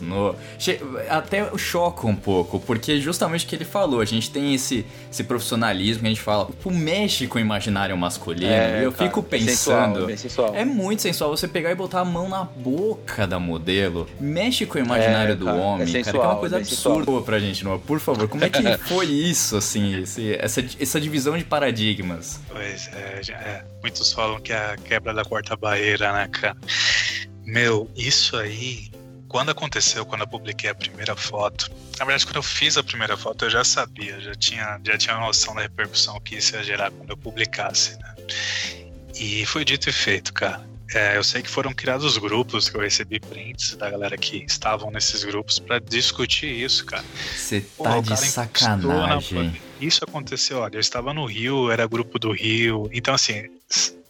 che- até choca um pouco, porque justamente o que ele falou, a gente tem esse, esse profissionalismo que a gente fala, tipo, mexe com o imaginário masculino, É, e eu cara, fico sensual, pensando, bem sensual. É muito sensual você pegar e botar a mão na boca da modelo. Mexe com o imaginário É, do cara, homem, é cara, que é sensual, uma coisa sensual. absurda pra gente, Noah. Por favor, como é que foi isso, assim, esse- essa, essa divisão de paradigmas? Pois é, é. Muitos falam que é a quebra da quarta barreira, né, cara? Meu, isso aí, quando aconteceu, quando eu publiquei a primeira foto, na verdade, quando eu fiz a primeira foto, eu já sabia, já tinha, já tinha noção da repercussão que isso ia gerar quando eu publicasse, né? E foi dito e feito, cara. É, eu sei que foram criados grupos que eu recebi prints da galera que estavam nesses grupos pra discutir isso, cara. Você tá o de na sacanagem. Isso aconteceu, olha, eu estava no Rio, era grupo do Rio, então assim,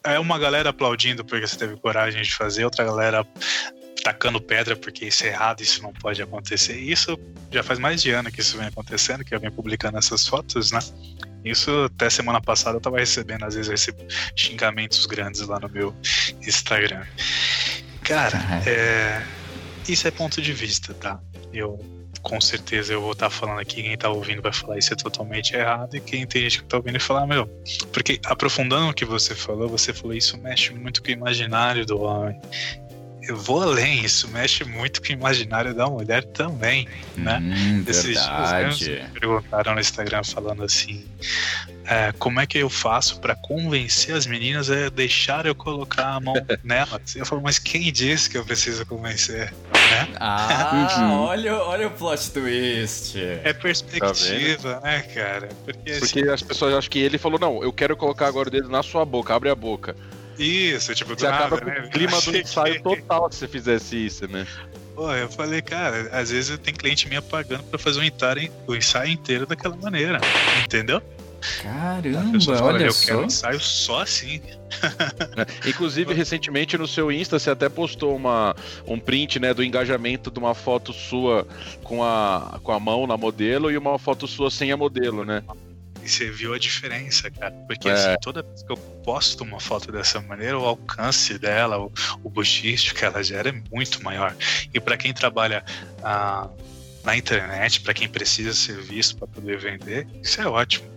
é uma galera aplaudindo porque você teve coragem de fazer, outra galera tacando pedra porque isso é errado, isso não pode acontecer. Isso já faz mais de ano que isso vem acontecendo, que eu venho publicando essas fotos, né? Isso até semana passada eu tava recebendo, às vezes eu recebo xingamentos grandes lá no meu Instagram. Cara, é, isso é ponto de vista, tá? Eu com certeza eu vou estar falando aqui, quem tá ouvindo vai falar isso é totalmente errado, e quem tem gente que tá ouvindo vai falar, meu. Porque aprofundando o que você falou, você falou isso mexe muito com o imaginário do homem. Eu vou além, isso mexe muito com o imaginário da mulher também, né? Hum, Esses dias verdade. me perguntaram no Instagram falando assim: é, como é que eu faço pra convencer as meninas a deixar eu colocar a mão nelas? Eu falo, mas quem disse que eu preciso convencer? Né? Ah, Uhum. olha, olha o plot twist. É perspectiva, né, cara? Porque, assim, Porque as pessoas acham que ele falou, não, eu quero colocar agora o dedo na sua boca, abre a boca. Isso, tipo, do Você acaba nada, com né? o clima do ensaio que- total se você fizesse isso, né? Pô, eu falei, cara, às vezes tem cliente me pagando pra fazer um ensaio, o ensaio inteiro daquela maneira, entendeu? Caramba, fala, olha eu só. quero um ensaio só assim. Inclusive, recentemente no seu Insta, você até postou uma, um print né, do engajamento de uma foto sua com a, com a mão na modelo e uma foto sua sem a modelo, né? E você viu a diferença, cara. Porque É. assim, toda vez que eu posto uma foto dessa maneira, o alcance dela, o, o que ela gera é muito maior. E para quem trabalha ah, na internet, para quem precisa ser visto para poder vender, isso é ótimo.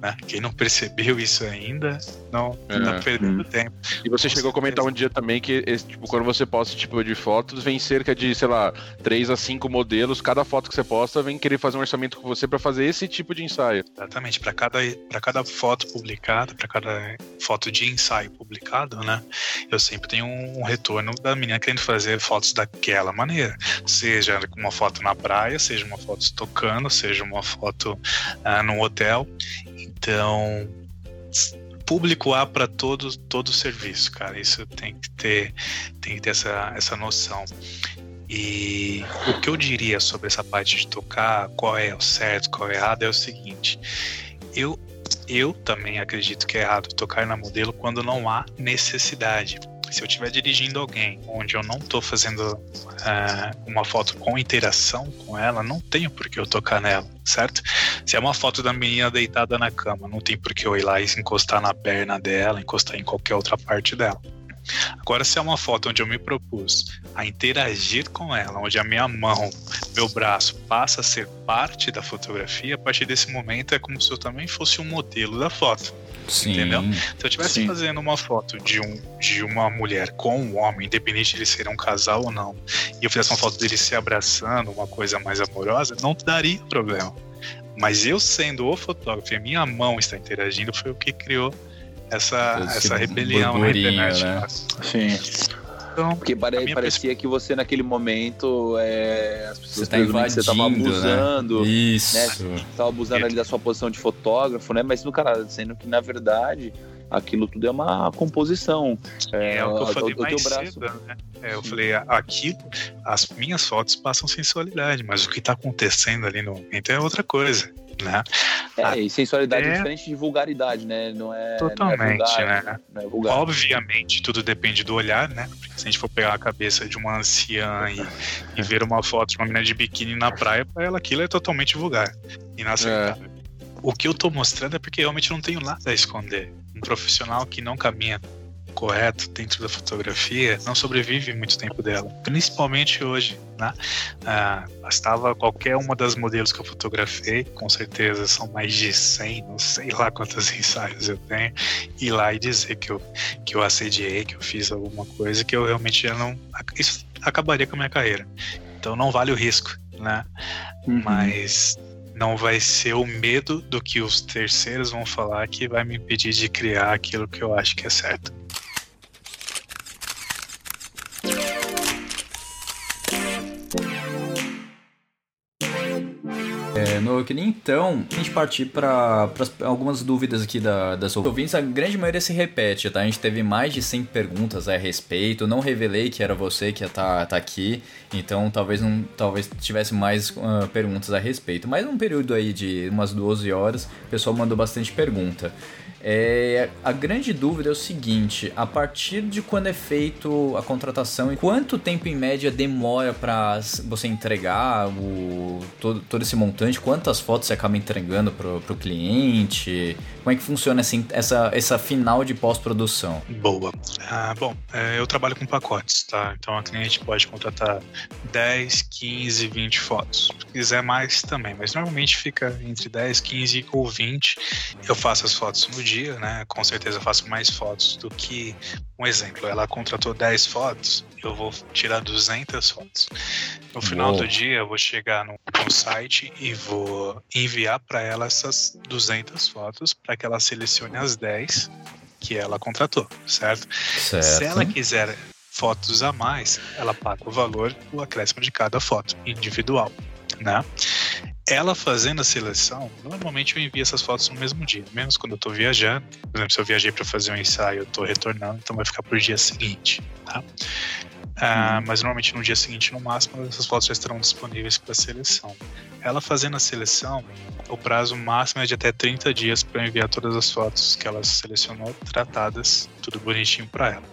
Né? Quem não percebeu isso ainda, não É. tá perdendo Hum. tempo. E você Com chegou a comentar um certeza. dia também que tipo, quando você posta esse tipo de fotos, vem cerca de, sei lá, 3 a 5 modelos. Cada foto que você posta vem querer fazer um orçamento com você pra fazer esse tipo de ensaio. Exatamente, para cada, pra cada foto publicada, para cada foto de ensaio publicado, né? Eu sempre tenho um retorno da menina querendo fazer fotos daquela maneira. Seja uma foto na praia, seja uma foto tocando, seja uma foto ah, num hotel. Então, público há para todo, todo serviço, cara. Isso tem que ter, tem que ter essa, essa noção. E o que eu diria sobre essa parte de tocar, qual é o certo, qual é o errado, é o seguinte. Eu, eu também acredito que é errado tocar na modelo quando não há necessidade. Se eu estiver dirigindo alguém onde eu não estou fazendo ah, uma foto com interação com ela, não tenho por que eu tocar nela, certo? Se é uma foto da menina deitada na cama, não tem por que eu ir lá e encostar na perna dela, encostar em qualquer outra parte dela. Agora, se é uma foto onde eu me propus a interagir com ela, onde a minha mão, meu braço passa a ser parte da fotografia, a partir desse momento é como se eu também fosse um modelo da foto. Sim. Entendeu? Se eu estivesse fazendo uma foto de, um, de uma mulher com um homem, independente de eles serem um casal ou não, e eu fizesse uma foto deles se abraçando, uma coisa mais amorosa, não daria problema. Mas eu sendo o fotógrafo e a minha mão está interagindo, foi o que criou essa, Esse essa rebelião internet. né? Sim. Então, Porque pare- parecia que você, naquele momento, é, as Você pessoas tá que você tava invadindo, né? abusando. Isso. Tava abusando ali da sua posição de fotógrafo, né? Mas, no cara, sendo que, na verdade, aquilo tudo é uma composição. é, o que eu falei o teu mais cedo, né? É, eu Sim. falei, aquilo, as minhas fotos passam sensualidade, mas o que tá acontecendo ali no momento é outra coisa, né? É, e sensualidade é É. diferente de vulgaridade, né? Não é. não é Totalmente, vulgar, né? Não é vulgar. Obviamente, tudo depende do olhar, né? Porque se a gente for pegar a cabeça de uma anciã e, e ver uma foto de uma menina de biquíni na praia, pra ela aquilo é totalmente vulgar. Inaceitável. O que eu tô mostrando é porque realmente não tenho nada a esconder. Um profissional que não caminha correto dentro da fotografia não sobrevive muito tempo dela. Principalmente hoje, né? Ah, bastava qualquer uma das modelos que eu fotografei, com certeza são mais de 100, não sei lá quantos ensaios eu tenho, ir lá e dizer que eu, que eu assediei, que eu fiz alguma coisa que eu realmente já não. Isso acabaria com a minha carreira. Então não vale o risco, né? Uhum. Mas não vai ser o medo do que os terceiros vão falar que vai me impedir de criar aquilo que eu acho que é certo. No, eu queria então a gente partir para algumas dúvidas aqui da, das ouvintes. A grande maioria se repete, tá? A gente teve mais de 100 perguntas a respeito. Não revelei que era você que ia estar tá, aqui, então talvez não talvez tivesse mais ah, perguntas a respeito. Mas num período aí de umas 12 horas, o pessoal mandou bastante pergunta. É, a grande dúvida é o seguinte: a partir de quando é feito a contratação, quanto tempo em média demora para você entregar o, todo, todo esse montante? Quantas fotos você acaba entregando pro, pro cliente? Como é que funciona assim, essa, essa final de pós-produção? Boa. Ah, bom, é, eu trabalho com pacotes, tá? Então a cliente pode contratar 10, 15, 20 fotos. Se quiser mais também, mas normalmente fica entre 10, 15 ou 20. Eu faço as fotos no dia, né? Com certeza eu faço mais fotos do que. Um exemplo, ela contratou 10 fotos, eu vou tirar 200 fotos. No final Uou. do dia, eu vou chegar no, no site e vou enviar para ela essas 200 fotos para que ela selecione as 10 que ela contratou, certo? Certo. Se ela quiser fotos a mais, ela paga o valor, o acréscimo de cada foto individual, né? Ela fazendo a seleção, normalmente eu envio essas fotos no mesmo dia, menos quando eu tô viajando. Por exemplo, se eu viajei para fazer um ensaio, eu tô retornando, então vai ficar pro dia seguinte, tá? Ah, Mas normalmente no dia seguinte, no máximo, essas fotos já estarão disponíveis para seleção. Ela fazendo a seleção, o prazo máximo é de até 30 dias para enviar todas as fotos que ela selecionou, tratadas, tudo bonitinho para ela.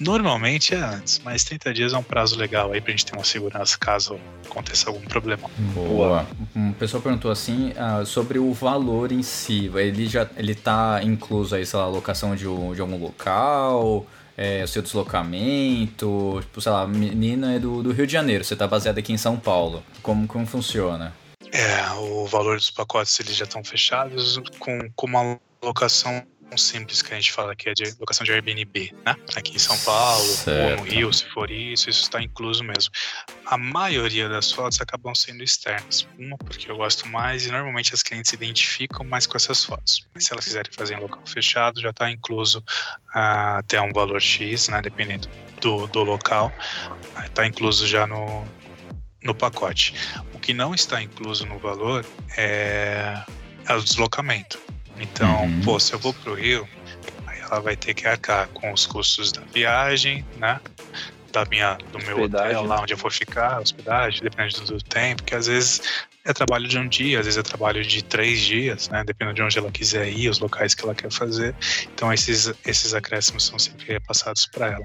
Normalmente é antes, mas 30 dias é um prazo legal aí pra gente ter uma segurança caso aconteça algum problema. Boa. Um pessoal perguntou assim ah, sobre o valor em si. Ele já ele tá incluso aí, sei lá, a locação de, um- de algum local, é, o seu deslocamento. Tipo, sei lá, a menina é do, do Rio de Janeiro, você tá baseado aqui em São Paulo. Como, como funciona? É, o valor dos pacotes eles já estão fechados com, com uma locação simples que a gente fala que é de locação de Airbnb, né? Aqui em São Paulo, Certo. ou no Rio, se for isso, isso está incluso mesmo. A maioria das fotos acabam sendo externas. Uma porque eu gosto mais e normalmente as clientes se identificam mais com essas fotos. Mas se elas quiserem fazer em local fechado, já está incluso ah, até um valor X, né? Dependendo do, do local. Está incluso já no, no pacote. O que não está incluso no valor é, é o deslocamento. Então, Uhum. pô, se eu vou pro Rio, aí ela vai ter que arcar com os custos da viagem, né? Da minha, do meu hotel lá né? onde eu for ficar, hospedagem, dependendo do tempo, que às vezes é trabalho de um dia, às vezes é trabalho de três dias, né? Dependendo de onde ela quiser ir, os locais que ela quer fazer. Então esses, esses acréscimos são sempre repassados para ela.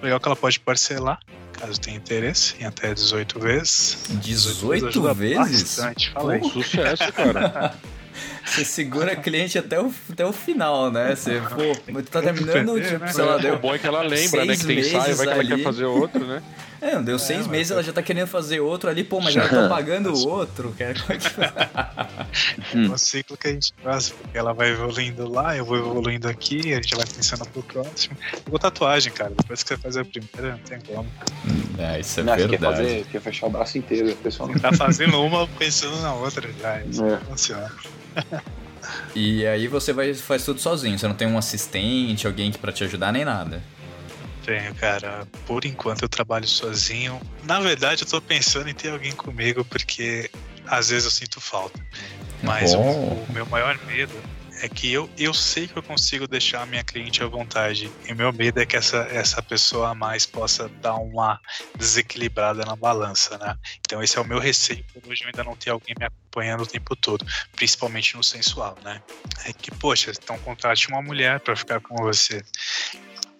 O legal é que ela pode parcelar, caso tenha interesse, em até 18 vezes. 18 ajuda vezes? Bastante, fala aí. Sucesso, cara. Você segura a cliente até o, até o final, né? Você, pô, tá terminando, tipo, né? sei lá, o deu bom é que ela lembra, né? seis Que tem ensaio, vai que ela quer fazer outro, né? É, deu seis meses, ela já tá querendo fazer outro ali, pô, mas ela tá pagando o outro, cara. Como é que... É um ciclo que a gente faz, porque ela vai evoluindo lá, eu vou evoluindo aqui, a gente vai pensando pro próximo. Igual tatuagem, cara. Depois que você faz a primeira, não tem como. É, isso é Não, você quer, verdade. fazer, quer fechar o braço inteiro, o pessoal não Tá fazendo uma pensando na outra já. Isso É. não funciona. E aí você vai, faz tudo sozinho, você não tem um assistente, alguém que pra te ajudar, nem nada. Tenho, cara. Por enquanto eu trabalho sozinho. Na verdade, eu tô pensando em ter alguém comigo, porque às vezes eu sinto falta. Mas o, o meu maior medo é que eu, eu sei que eu consigo deixar a minha cliente à vontade. E o meu medo é que essa, essa pessoa a mais possa dar uma desequilibrada na balança, né? Então esse é o meu receio por hoje eu ainda não ter alguém me acompanhando o tempo todo, principalmente no sensual, né? É que, poxa, então contrate uma mulher para ficar com você.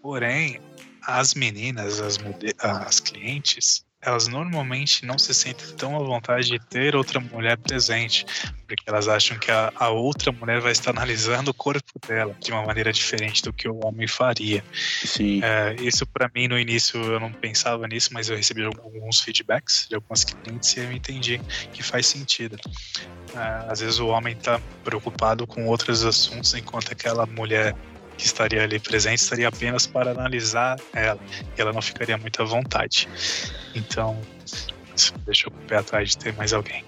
Porém, as meninas, as, as clientes, elas normalmente não se sentem tão à vontade de ter outra mulher presente, porque elas acham que a, a outra mulher vai estar analisando o corpo dela de uma maneira diferente do que o homem faria. Sim. É, isso para mim no início eu não pensava nisso, mas eu recebi alguns feedbacks de algumas clientes e eu entendi que faz sentido. É, às vezes o homem está preocupado com outros assuntos, enquanto aquela mulher que estaria ali presente estaria apenas para analisar ela e ela não ficaria muito à vontade. Então, isso me deixou o pé atrás de ter mais alguém.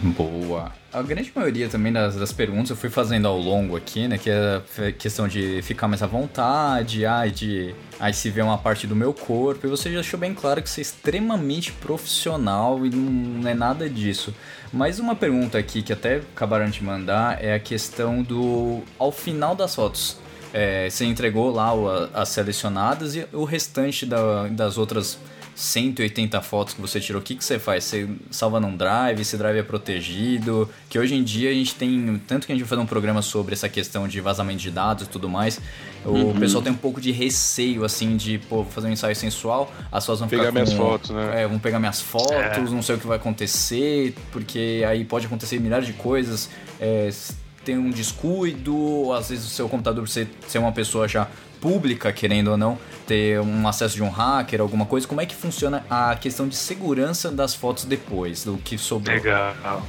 Boa. A grande maioria também das, das perguntas eu fui fazendo ao longo aqui, né? Que é a questão de ficar mais à vontade, ai, de ai, se ver uma parte do meu corpo. E você já deixou bem claro que você é extremamente profissional e não é nada disso. Mas uma pergunta aqui que até acabaram de mandar é a questão do. Ao final das fotos. é, você entregou lá as selecionadas e o restante da- das outras 180 fotos que você tirou, o que, que você faz? Você salva num drive, esse drive é protegido? Que hoje em dia a gente tem, tanto que a gente vai fazer um programa sobre essa questão de vazamento de dados e tudo mais, o pessoal tem um pouco de receio, assim, de, pô, fazer um ensaio sensual, as fotos vão Pegar ficar minhas com- fotos, né? É, vão pegar minhas fotos, não sei o que vai acontecer, porque aí pode acontecer milhares de coisas, é, tem um descuido, às vezes o seu computador, ser, ser uma pessoa já pública, querendo ou não, ter um acesso de um hacker, alguma coisa, como é que funciona a questão de segurança das fotos depois, do que sobrou? Legal,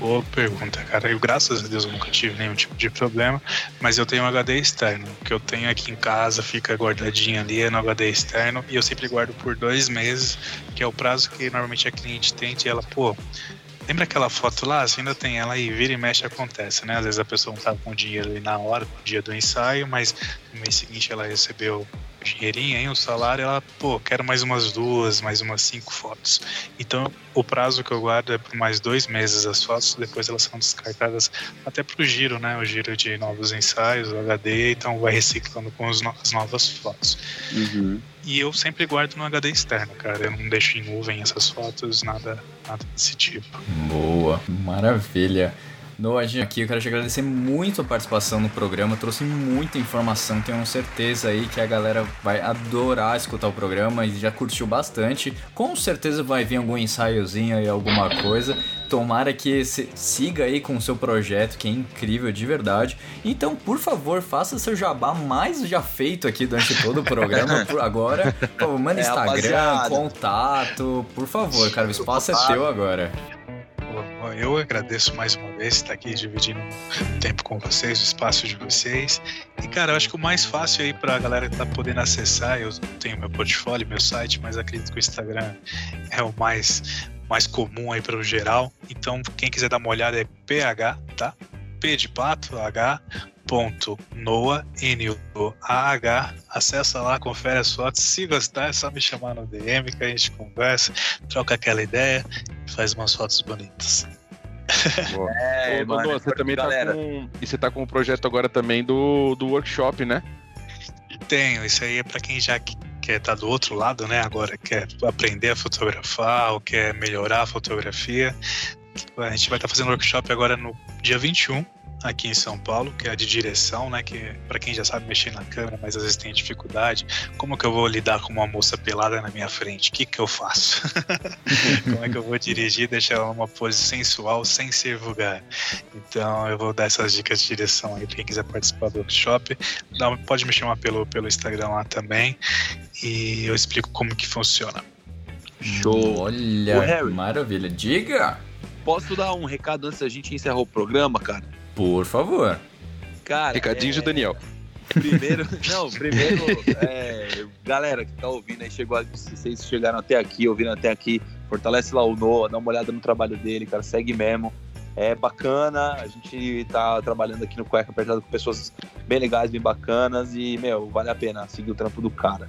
boa pergunta, cara. Eu, graças a Deus, eu nunca tive nenhum tipo de problema, mas eu tenho um HD externo, que eu tenho aqui em casa, fica guardadinho ali é no HD externo, e eu sempre guardo por dois meses, que é o prazo que normalmente a cliente tem, e ela, pô. Lembra aquela foto lá? Você ainda tem ela aí, vira e mexe acontece, né? Às vezes a pessoa não tava com dinheiro ali na hora, no dia do ensaio, mas no mês seguinte ela recebeu dinheirinho aí, o salário, ela, pô, quero mais umas duas, mais umas cinco fotos. Então, o prazo que eu guardo é por mais dois meses as fotos, depois elas são descartadas até pro giro, né? O giro de novos ensaios, o HD, então vai reciclando com os no- as novas fotos. Uhum. E eu sempre guardo no HD externo, cara. Eu não deixo em nuvem essas fotos, nada, nada desse tipo. Boa, maravilha. Noah, aqui eu quero te agradecer muito a participação no programa, trouxe muita informação, tenho certeza aí que a galera vai adorar escutar o programa e já curtiu bastante. Com certeza vai vir algum ensaiozinho aí, alguma coisa. Tomara que siga aí com o seu projeto, que é incrível de verdade. Então, por favor, faça seu jabá mais já feito aqui durante todo o programa. Por agora, pô, manda É, Instagram, rapaziada. contato, por favor, cara, o espaço é teu agora. Eu agradeço mais uma vez estar aqui dividindo o tempo com vocês, o espaço de vocês. E, cara, eu acho que o mais fácil aí pra galera que tá podendo acessar, eu tenho meu portfólio, meu site, mas acredito que o Instagram é o mais, mais comum aí para o geral. Então, quem quiser dar uma olhada é PH, tá? P de pato, H, ponto, Noah, N-O-A-H. Acessa lá, confere as fotos. Se gostar, é só me chamar no DM que a gente conversa, troca aquela ideia e faz umas fotos bonitas. É, Ô, mano, Dodô, você também tá galera. com. E você tá com um projeto agora também do, do workshop, né? Tenho, isso aí é para quem já que- quer estar do outro lado, né? Agora quer aprender a fotografar ou quer melhorar a fotografia. A gente vai estar fazendo workshop agora no dia 21, aqui em São Paulo, que é a de direção, né? Que para quem já sabe mexer na câmera, mas às vezes tem dificuldade. Como que eu vou lidar com uma moça pelada na minha frente? O que que eu faço? Como é que eu vou dirigir, deixar ela numa pose sensual sem ser vulgar? Então eu vou dar essas dicas de direção aí pra quem quiser participar do workshop. Dá- pode me chamar pelo, pelo Instagram lá também e eu explico como que funciona. Show. Olha, maravilha. Diga, Posso dar um recado antes da gente encerrar o programa, cara? Por favor. Cara, Recadinhos é, do Daniel. Primeiro, não, primeiro, é, galera que tá ouvindo aí, chegou, se vocês chegaram até aqui, ouvindo até aqui, fortalece lá o Noah, dá uma olhada no trabalho dele, cara, segue mesmo. É bacana, a gente tá trabalhando aqui no Cueca Apertado com pessoas bem legais, bem bacanas e, meu, vale a pena seguir o trampo do cara.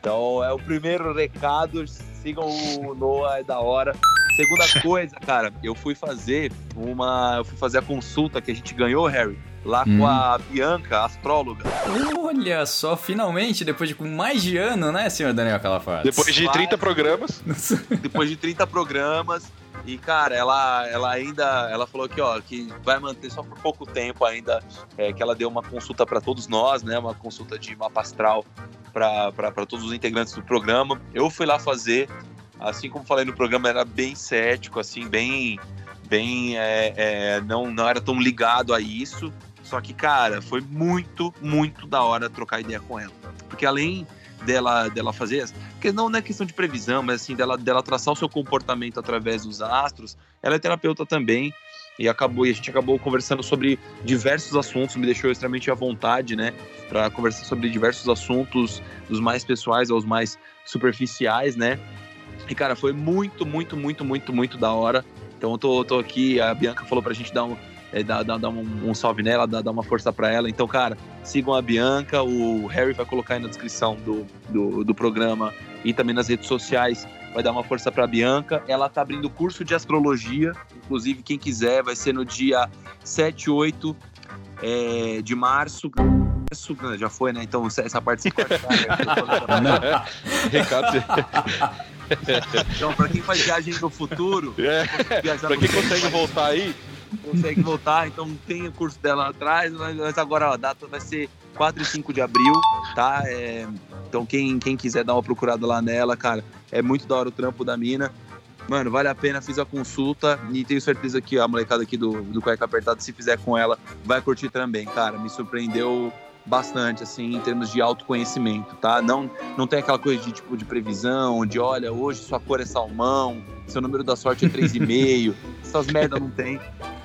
Então, é o primeiro recado, sigam o Noah, é da hora. Segunda coisa, cara, eu fui fazer uma, eu fui fazer a consulta que a gente ganhou, Harry, lá Hum. com a Bianca, astróloga. Olha só, finalmente, depois de mais de ano, né, senhor Daniel Calafate? Depois de Vai. 30 programas. depois de 30 programas. E, cara, ela, ela ainda ela falou que, ó, que vai manter só por pouco tempo ainda, é, que ela deu uma consulta para todos nós, né? Uma consulta de mapa astral para todos os integrantes do programa. Eu fui lá fazer, assim como falei no programa, era bem cético, assim, bem. bem é, é, não, não era tão ligado a isso. Só que, cara, foi muito, muito da hora trocar ideia com ela. Porque além dela, dela fazer porque não, não é questão de previsão, mas assim, dela, dela traçar o seu comportamento através dos astros, ela é terapeuta também. E acabou, e a gente acabou conversando sobre diversos assuntos, me deixou extremamente à vontade, né? Para conversar sobre diversos assuntos, dos mais pessoais aos mais superficiais, né? E, cara, foi muito, muito, muito, muito, muito da hora. Então eu tô, tô aqui, a Bianca falou pra gente dar um, é, dar, dar, dar um, um salve nela, dar, dar uma força pra ela. Então, cara, sigam a Bianca, o Harry vai colocar aí na descrição do, do, do programa e também nas redes sociais. Vai dar uma força pra Bianca. Ela tá abrindo curso de astrologia. Inclusive, quem quiser, vai ser no dia 7 e 8 é, de março. Março, Já foi, né? Então, essa parte você corta, né? Recado. Então, pra quem faz viagem no futuro, É, no quem consegue voltar aí, consegue voltar, então tem o curso dela atrás, mas agora ó, a data vai ser 4 e 5 de abril, tá? É, então quem, quem quiser dar uma procurada lá nela, cara, é muito da hora o trampo da mina. Mano, vale a pena, fiz a consulta e tenho certeza que a molecada aqui do, do Cueca Apertado, se fizer com ela, vai curtir também, cara. Me surpreendeu bastante, assim, em termos de autoconhecimento, tá? Não, não tem aquela coisa de tipo de previsão, de olha, hoje sua cor é salmão, seu número da sorte é 3,5. Essas merda não tem.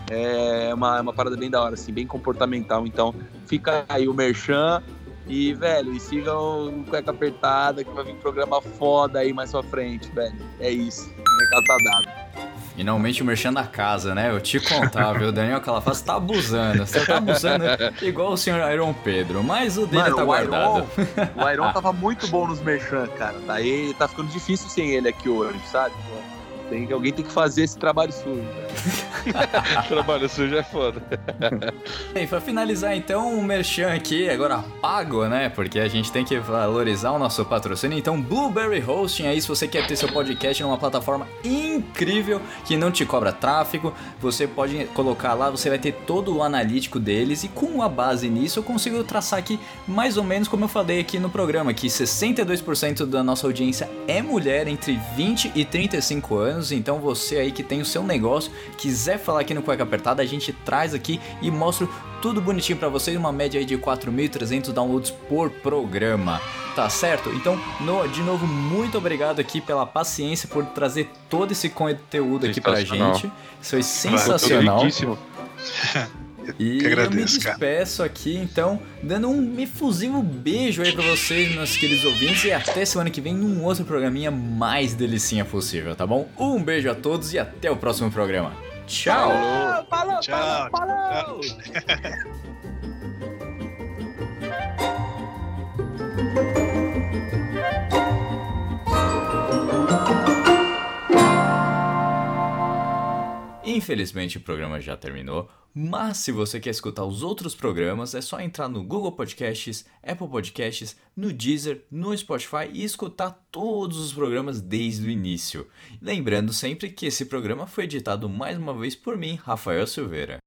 É uma, é uma parada bem da hora, assim, bem comportamental. Então, fica aí o Merchan. E, velho, e siga o Cueca Apertada, que vai vir programa foda aí mais pra frente, velho. É isso. O mercado tá dado. Finalmente o merchan da casa, né? Eu te contar, viu? O Daniel Calafaz tá abusando. Você tá abusando igual o senhor Iron Pedro, mas o dele Mano, tá o guardado. Iron, o Iron tava muito bom nos Merchan, cara. Daí tá ficando difícil sem ele aqui hoje, sabe? Tem, que- alguém tem que fazer esse trabalho sujo. velho. trabalho sujo é foda. E pra finalizar então, o merchan aqui, agora pago, né? Porque a gente tem que valorizar o nosso patrocínio. Então, Blueberry Hosting aí, se você quer ter seu podcast numa plataforma incrível que não te cobra tráfego, você pode colocar lá, você vai ter todo o analítico deles. E com a base nisso, eu consigo traçar aqui mais ou menos como eu falei aqui no programa, que 62% da nossa audiência é mulher entre 20 e 35 anos. Então, você aí que tem o seu negócio, quiser falar aqui no Cueca Apertada, a gente traz aqui e mostra tudo bonitinho pra vocês, uma média aí de 4.300 downloads por programa, tá certo? Então, Noah, de novo, muito obrigado aqui pela paciência por trazer todo esse conteúdo aqui pra gente. Isso foi sensacional. E Que eu me agradeço, cara. despeço aqui, então, dando um efusivo beijo aí pra vocês, meus queridos ouvintes, e até semana que vem num outro programinha mais delicinha possível, tá bom? Um beijo a todos e até o próximo programa. Tchau! Falou, Tchau, falou, falou. Infelizmente o programa já terminou, mas se você quer escutar os outros programas, é só entrar no Google Podcasts, Apple Podcasts, no Deezer, no Spotify e escutar todos os programas desde o início. Lembrando sempre que esse programa foi editado mais uma vez por mim, Rafael Silveira.